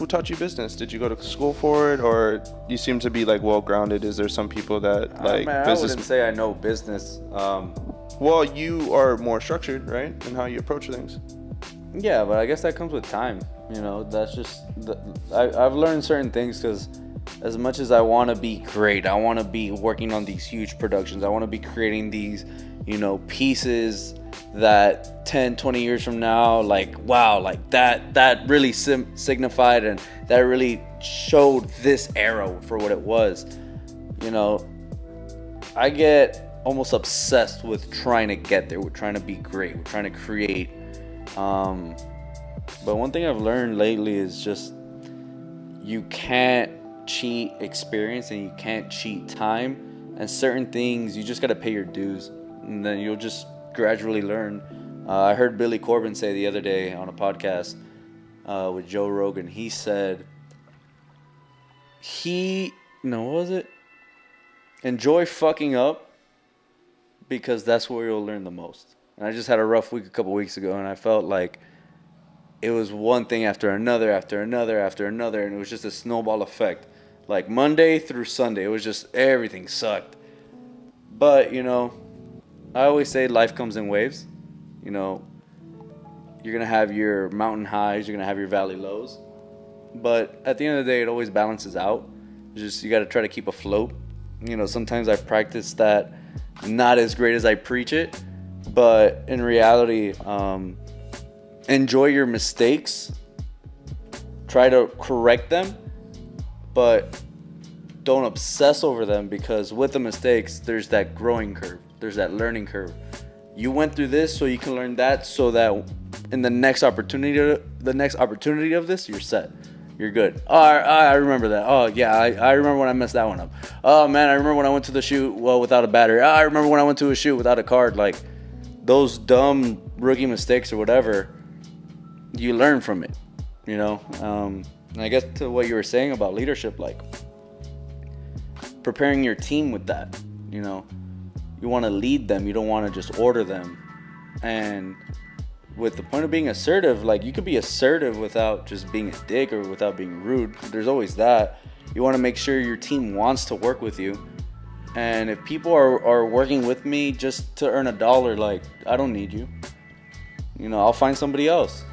who taught you business? Did you go to school for it, or you seem to be like well grounded? Is there some people that like I, mean, I wouldn't say I know business. Um, Well, you are more structured, right, in how you approach things. yeah, but I guess that comes with time. You know, that's just the, I, I've learned certain things because as much as I want to be great, I want to be working on these huge productions. I want to be creating these, you know, pieces that 10, 20 years from now, like wow, like that that really sim- signified and that really showed this era for what it was. You know, I get almost obsessed with trying to get there, with trying to be great, with trying to create. Um, but one thing I've learned lately is just you can't cheat experience and you can't cheat time. And certain things you just got to pay your dues, and then you'll just gradually learn. Uh, I heard Billy Corben say the other day on a podcast uh, with Joe Rogan. He said he no what was it? Enjoy fucking up because that's where you'll learn the most. And I just had a rough week a couple weeks ago, and I felt like it was one thing after another, after another, after another, and it was just a snowball effect. Like Monday through Sunday, it was just everything sucked. But, you know, I always say life comes in waves. You know, you're going to have your mountain highs, you're going to have your valley lows. But at the end of the day, it always balances out. It's just you got to try to keep afloat. You know, sometimes I practice that not as great as I preach it, but in reality, um, enjoy your mistakes, try to correct them, but don't obsess over them because with the mistakes, there's that growing curve, there's that learning curve. You went through this so you can learn that so that in the next opportunity, the next opportunity of this, you're set. You're good. Oh, I, I remember that. Oh, yeah, I, I remember when I messed that one up. Oh, man, I remember when I went to the shoot well without a battery. Oh, I remember when I went to a shoot without a card. Like those dumb rookie mistakes or whatever, you learn from it. You know. Um, and I guess to what you were saying about leadership, like preparing your team with that. You know, you want to lead them. You don't want to just order them. And with the point of being assertive, like you could be assertive without just being a dick or without being rude. There's always that. You want to make sure your team wants to work with you. And if people are, are working with me just to earn a dollar, like I don't need you. You know, I'll find somebody else.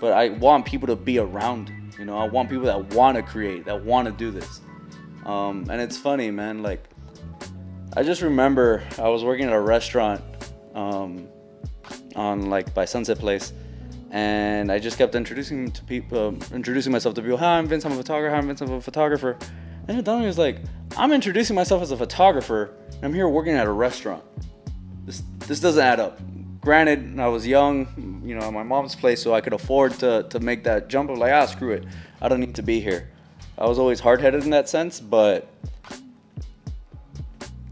But I want people to be around. You know, I want people that want to create, that want to do this. Um, and it's funny, man. Like, I just remember I was working at a restaurant um, on like by Sunset Place, and I just kept introducing to people, um, introducing myself to people. Hi, I'm Vince. I'm a photographer. Hi, I'm Vince. I'm a photographer. And me was like, I'm introducing myself as a photographer, and I'm here working at a restaurant. This this doesn't add up. Granted, I was young, you know, at my mom's place, so I could afford to to make that jump of like, ah, screw it, I don't need to be here. I was always hard-headed in that sense, but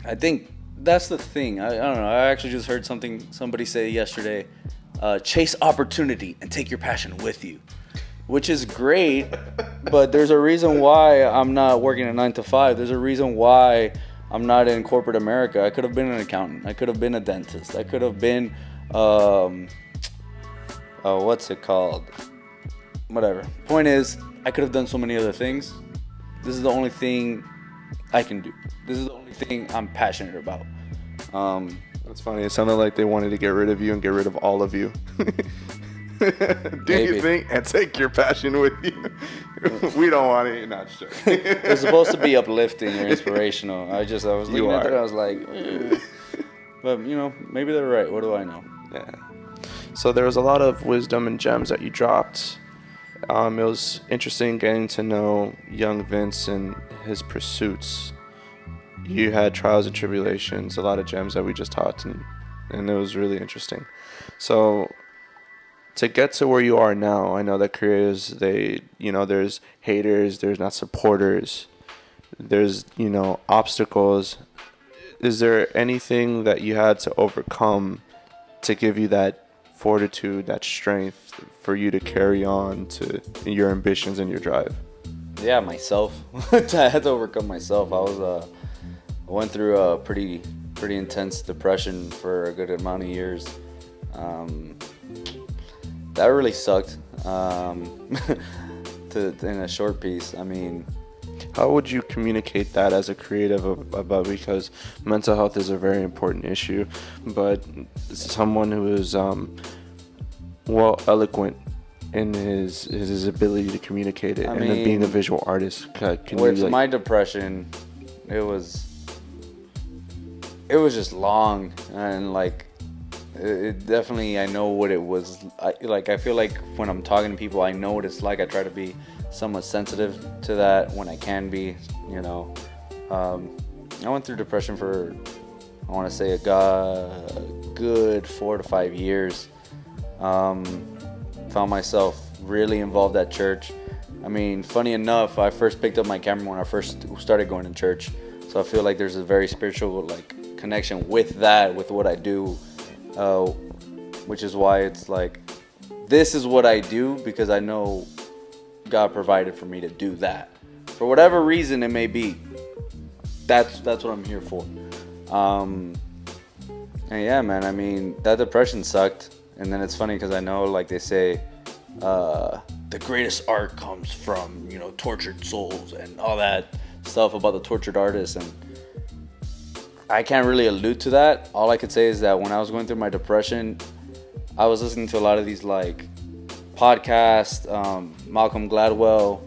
I think that's the thing. I, I don't know. I actually just heard something somebody say yesterday. Uh, chase opportunity and take your passion with you, which is great. but there's a reason why I'm not working a nine to five. There's a reason why I'm not in corporate America. I could have been an accountant. I could have been a dentist. I could have been, um, uh, what's it called? Whatever. Point is, I could have done so many other things. This is the only thing I can do. This is the only thing I'm passionate about. Um, That's funny. It sounded like they wanted to get rid of you and get rid of all of you. Do Maybe. you think? And take your passion with you. we don't want it. Not sure. it's supposed to be uplifting or inspirational. I just I was looking at it. I was like, eh. but you know, maybe they're right. What do I know? Yeah. So there was a lot of wisdom and gems that you dropped. Um, it was interesting getting to know young Vince and his pursuits. You had trials and tribulations, a lot of gems that we just taught, and, and it was really interesting. So to get to where you are now, I know that careers they, you know, there's haters, there's not supporters, there's, you know, obstacles. Is there anything that you had to overcome to give you that fortitude, that strength for you to carry on to your ambitions and your drive? Yeah, myself. I had to overcome myself. I was uh, I went through a pretty pretty intense depression for a good amount of years. Um, that really sucked. Um, to in a short piece. I mean, How would you communicate that as a creative ab- about because mental health is a very important issue, but someone who is um, well eloquent in his his ability to communicate it I and then being a visual artist, ca- can with you like, my depression, it was it was just long and like it, it definitely I know what it was I, like I feel like when I'm talking to people I know what it's like. I try to be somewhat sensitive to that when I can be you know. Um, I went through depression for I want to say a go- good four to five years. Um, found myself really involved at church. I mean funny enough I first picked up my camera when I first started going to church. So I feel like there's a very spiritual like connection with that with what I do uh, which is why it's like this is what I do because I know God provided for me to do that for whatever reason it may be. That's that's what I'm here for. Um, and yeah, man. I mean, that depression sucked. And then it's funny because I know, like they say, uh, the greatest art comes from you know tortured souls and all that stuff about the tortured artist and I can't really allude to that. All I could say is that when I was going through my depression, I was listening to a lot of these like podcasts, um, Malcolm Gladwell,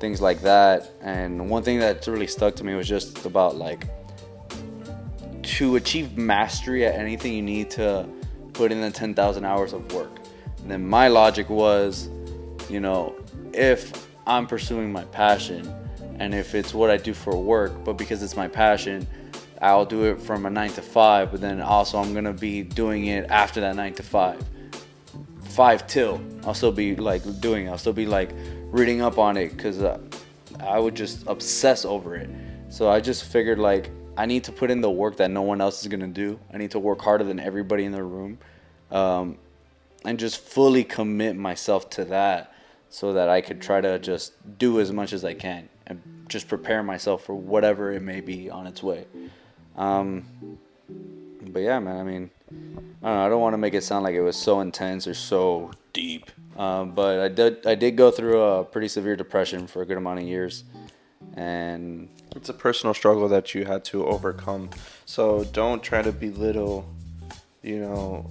things like that. And one thing that really stuck to me was just about like to achieve mastery at anything, you need to put in the 10,000 hours of work. And then my logic was, you know, if I'm pursuing my passion and if it's what I do for work, but because it's my passion, I'll do it from a nine to five, but then also I'm gonna be doing it after that nine to five. Five till I'll still be like doing. I'll still be like reading up on it because uh, I would just obsess over it. So I just figured like I need to put in the work that no one else is gonna do. I need to work harder than everybody in the room, um, and just fully commit myself to that, so that I could try to just do as much as I can and just prepare myself for whatever it may be on its way. Um, but yeah, man. I mean, I don't know. I don't want to make it sound like it was so intense or so deep. Um, but I did. I did go through a pretty severe depression for a good amount of years, and it's a personal struggle that you had to overcome. So don't try to belittle, you know,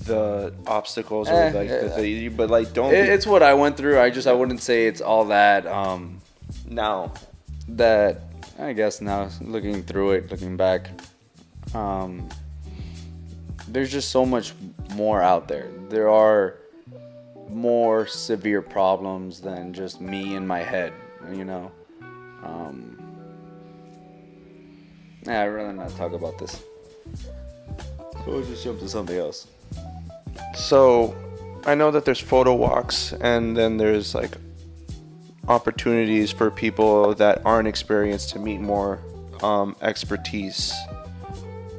the obstacles or Eh, like eh, the, the but like don't it, be, it's what I went through. I just I wouldn't say it's all that. Um, now. that I guess now looking through it, looking back, um, there's just so much more out there. There are more severe problems than just me in my head, you know. Um, yeah, I'd rather not talk about this. So We'll just jump to something else. So I know that there's photo walks and then there's like opportunities for people that aren't experienced to meet more um, expertise.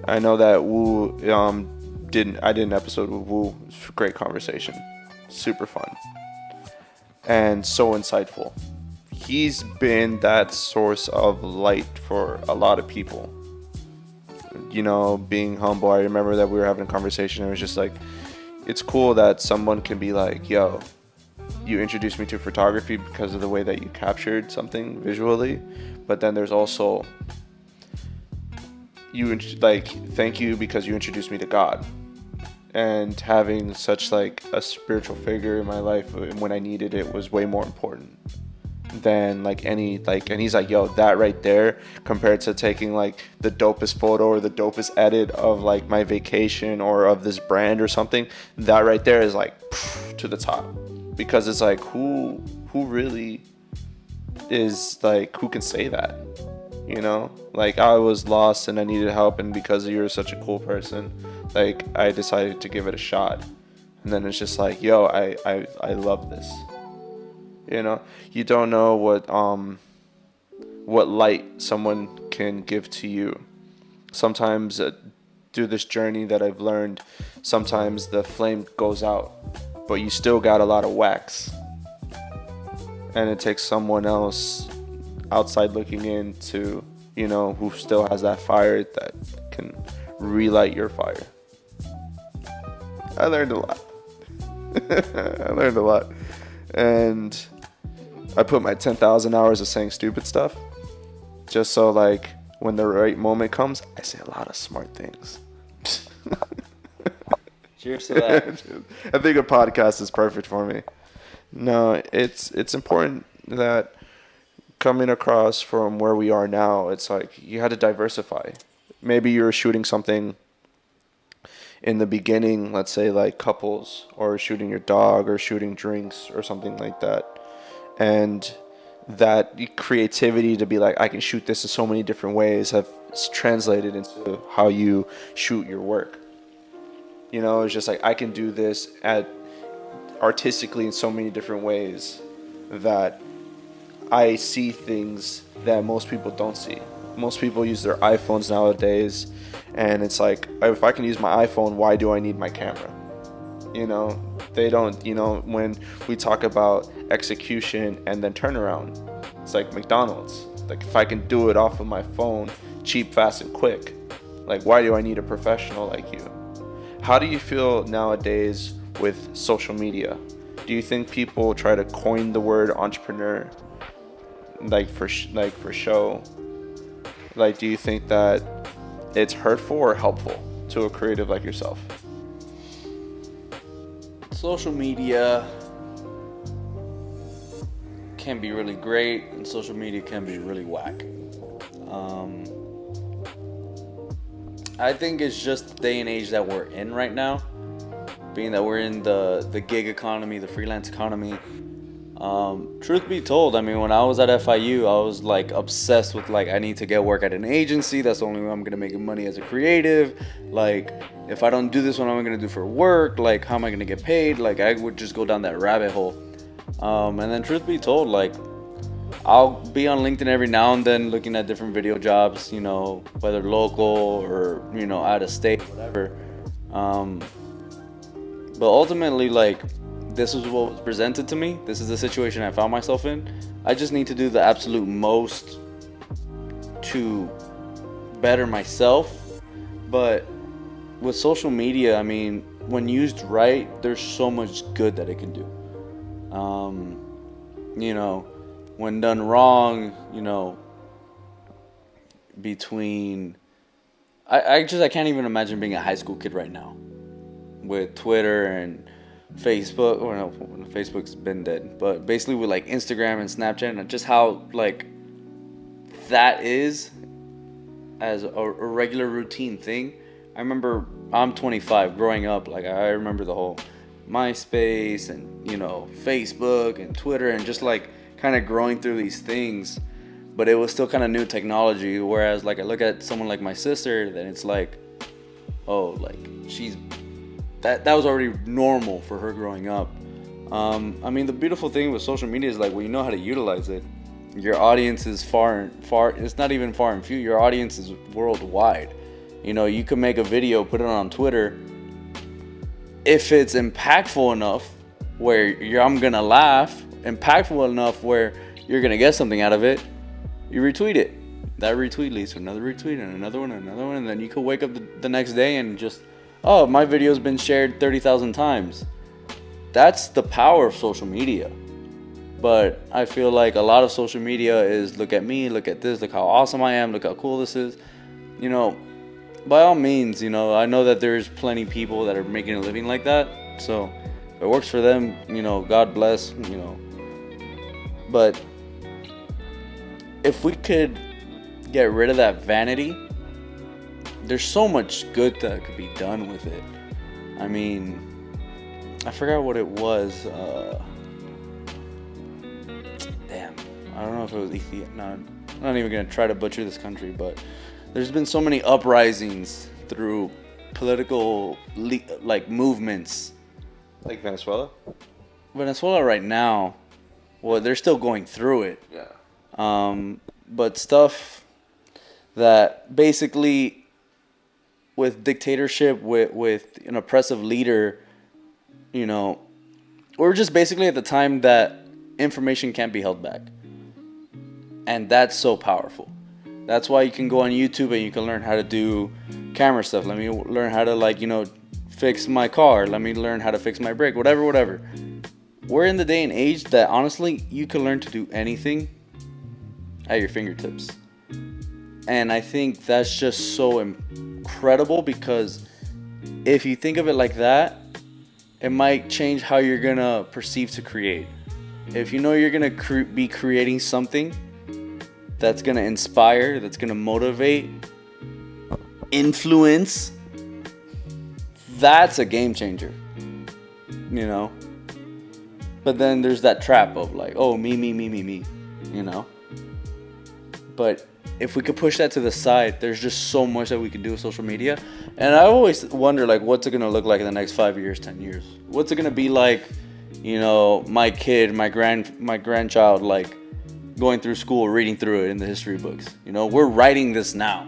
I know that Wu um, didn't. I did an episode with Wu. Great conversation, super fun, and so insightful. He's been that source of light for a lot of people. You know, being humble. I remember that we were having a conversation. And it was just like, it's cool that someone can be like, "Yo, you introduced me to photography because of the way that you captured something visually," but then there's also you like thank you because you introduced me to God, and having such like a spiritual figure in my life uh, when I needed it was way more important than like any like and he's like yo that right there compared to taking like the dopest photo or the dopest edit of like my vacation or of this brand or something that right there is like to the top. Because it's like who who really is like who can say that you know? Like i was lost and i needed help and because you're such a cool person like i decided to give it a shot. And then it's just like yo i i, I love this. You know? You don't know what um what light someone can give to you. Sometimes uh, through this journey that i've learned sometimes the flame goes out but you still got a lot of wax. And it takes someone else outside looking in to you know who still has that fire that can relight your fire i learned a lot i learned a lot and I put my 10,000 hours of saying stupid stuff just so like when the right moment comes, I say a lot of smart things. Cheers to that. I think a podcast is perfect for me. No, it's it's important that coming across from where we are now, it's like you had to diversify. Maybe you were shooting something in the beginning, let's say like couples or shooting your dog or shooting drinks or something like that. And that creativity to be like I can shoot this in so many different ways have translated into how you shoot your work. You know, it's just like I can do this at artistically in so many different ways that I see things that most people don't see. Most people use their iPhones nowadays, and it's like if I can use my iPhone, why do I need my camera? You know, they don't. You know, when we talk about execution and then turnaround, it's like McDonald's. Like if I can do it off of my phone, cheap, fast, and quick, like why do I need a professional like you? How do you feel nowadays with social media? Do you think people try to coin the word entrepreneur like for sh- like for show? Like do you think that it's hurtful or helpful to a creative like yourself? Social media can be really great and social media can be really whack. Um, I think it's just the day and age that we're in right now. Being that we're in the, the gig economy, the freelance economy. Um, truth be told, I mean, when I was at FIU, I was like obsessed with like I need to get work at an agency. That's the only way I'm gonna make money as a creative. Like, if I don't do this, what am I gonna do for work? Like, how am I gonna get paid? Like, I would just go down that rabbit hole. Um, and then, truth be told, like I'll be on LinkedIn every now and then looking at different video jobs, you know, whether local or, you know, out of state, whatever. Um, but ultimately, like, this is what was presented to me. This is the situation I found myself in. I just need to do the absolute most to better myself. But with social media, I mean, when used right, there's so much good that it can do. Um, you know, when done wrong, you know, between I, I just I can't even imagine being a high school kid right now with Twitter and Facebook or no Facebook's been dead, but basically with like Instagram and Snapchat and just how like that is as a, a regular routine thing. I remember I'm 25 growing up like I remember the whole MySpace and you know Facebook and Twitter and just like kind of growing through these things, but it was still kind of new technology. Whereas, like, I look at someone like my sister, then it's like, oh, like she's that that was already normal for her growing up. Um, I mean, the beautiful thing with social media is like when you know how to utilize it, your audience is far and far. It's not even far and few. Your audience is worldwide. You know, you can make a video, put it on Twitter. If it's impactful enough, where you're I'm gonna laugh impactful enough where you're gonna get something out of it, you retweet it. That retweet leads to another retweet and another one and another one, and then you could wake up the, the next day and just, oh, my video's been shared 30,000 times. That's the power of social media. But I feel like a lot of social media is look at me, look at this, look how awesome I am, look how cool this is. You know, by all means, you know, I know that there's plenty people that are making a living like that. So if it works for them, you know, God bless, you know, but if we could get rid of that vanity, there's so much good that could be done with it. I mean, I forgot what it was. Uh, damn, I don't know if it was Ethiopia. No, I'm not even gonna try to butcher this country, but there's been so many uprisings through political le- like movements. Like Venezuela. Venezuela right now well, they're still going through it. Yeah. Um, but stuff that basically, with dictatorship, with with an oppressive leader, you know, we're just basically at the time that information can't be held back, and that's so powerful. That's why you can go on YouTube and you can learn how to do camera stuff. Let me learn how to like you know fix my car. Let me learn how to fix my brake. Whatever, whatever we're in the day and age that honestly you can learn to do anything at your fingertips. And I think that's just so incredible because if you think of it like that, it might change how you're gonna perceive to create. If you know you're gonna cre- be creating something that's gonna inspire, that's gonna motivate, influence, that's a game changer. You know? But then there's that trap of like, oh, me, me, me, me, me, you know? But if we could push that to the side, there's just so much that we can do with social media. And I always wonder, like, what's it gonna look like in the next five years, ten years? What's it gonna be like, you know, my kid, my grand, my grandchild, like, going through school, reading through it in the history books. You know, we're writing this now.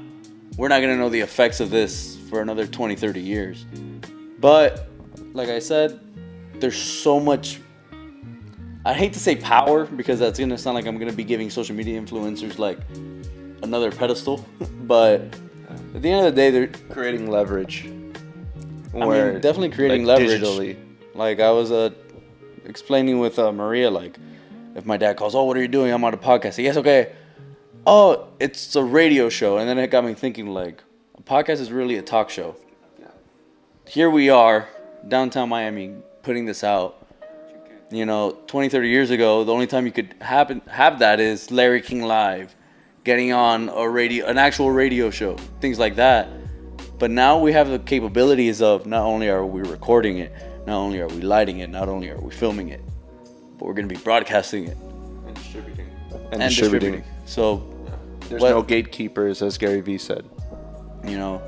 We're not gonna know the effects of this for another 20, 30 years. But like I said, there's so much. I hate to say power because that's gonna sound like I'm gonna be giving social media influencers like another pedestal. but at the end of the day, they're creating leverage. I mean, definitely creating like, leverage. digitally. Like I was uh, explaining with uh, Maria, like if my dad calls, oh, what are you doing? I'm on a podcast. Yes, okay. Oh, it's a radio show, and then it got me thinking, like, a podcast is really a talk show. Here we are, downtown Miami, putting this out. You know, 20, 30 years ago, the only time you could happen have that is Larry King Live, getting on a radio, an actual radio show, things like that. But now we have the capabilities of not only are we recording it, not only are we lighting it, not only are we filming it, but we're going to be broadcasting it And distributing. and, distributing. So, There's What- no gatekeepers, as Gary Vee said. you know,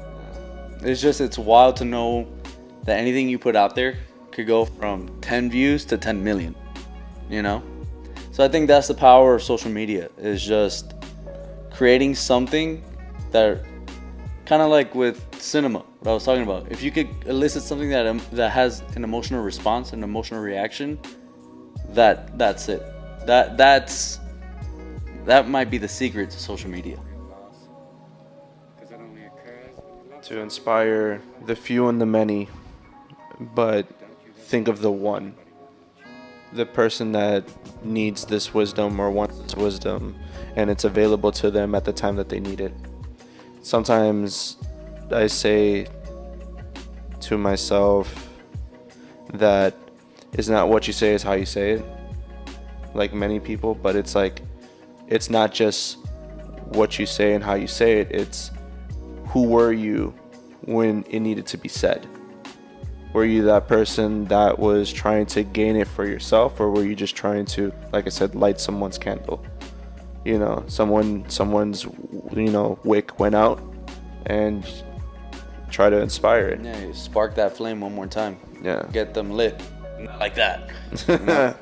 it's just it's wild to know that anything you put out there could go from 10 views to 10 million. You know, so I think that's the power of social media is just creating something that kind of like with cinema what i was talking about. If you could elicit something that um, that has an emotional response an emotional reaction that that's it. That that's that might be the secret to social media. To inspire the few and the many, but think of the one. The person that needs this wisdom or wants this wisdom, and it's available to them at the time that they need it. Sometimes I say to myself that it's not what you say, is how you say it. Like many people, but it's like, it's not just what you say and how you say it, it's who were you when it needed to be said? Were you that person that was trying to gain it for yourself, or were you just trying to, like I said, light someone's candle? You know, someone, someone's, you know, wick went out, and try to inspire it. yeah you spark that flame one more time Yeah. get them lit not like that?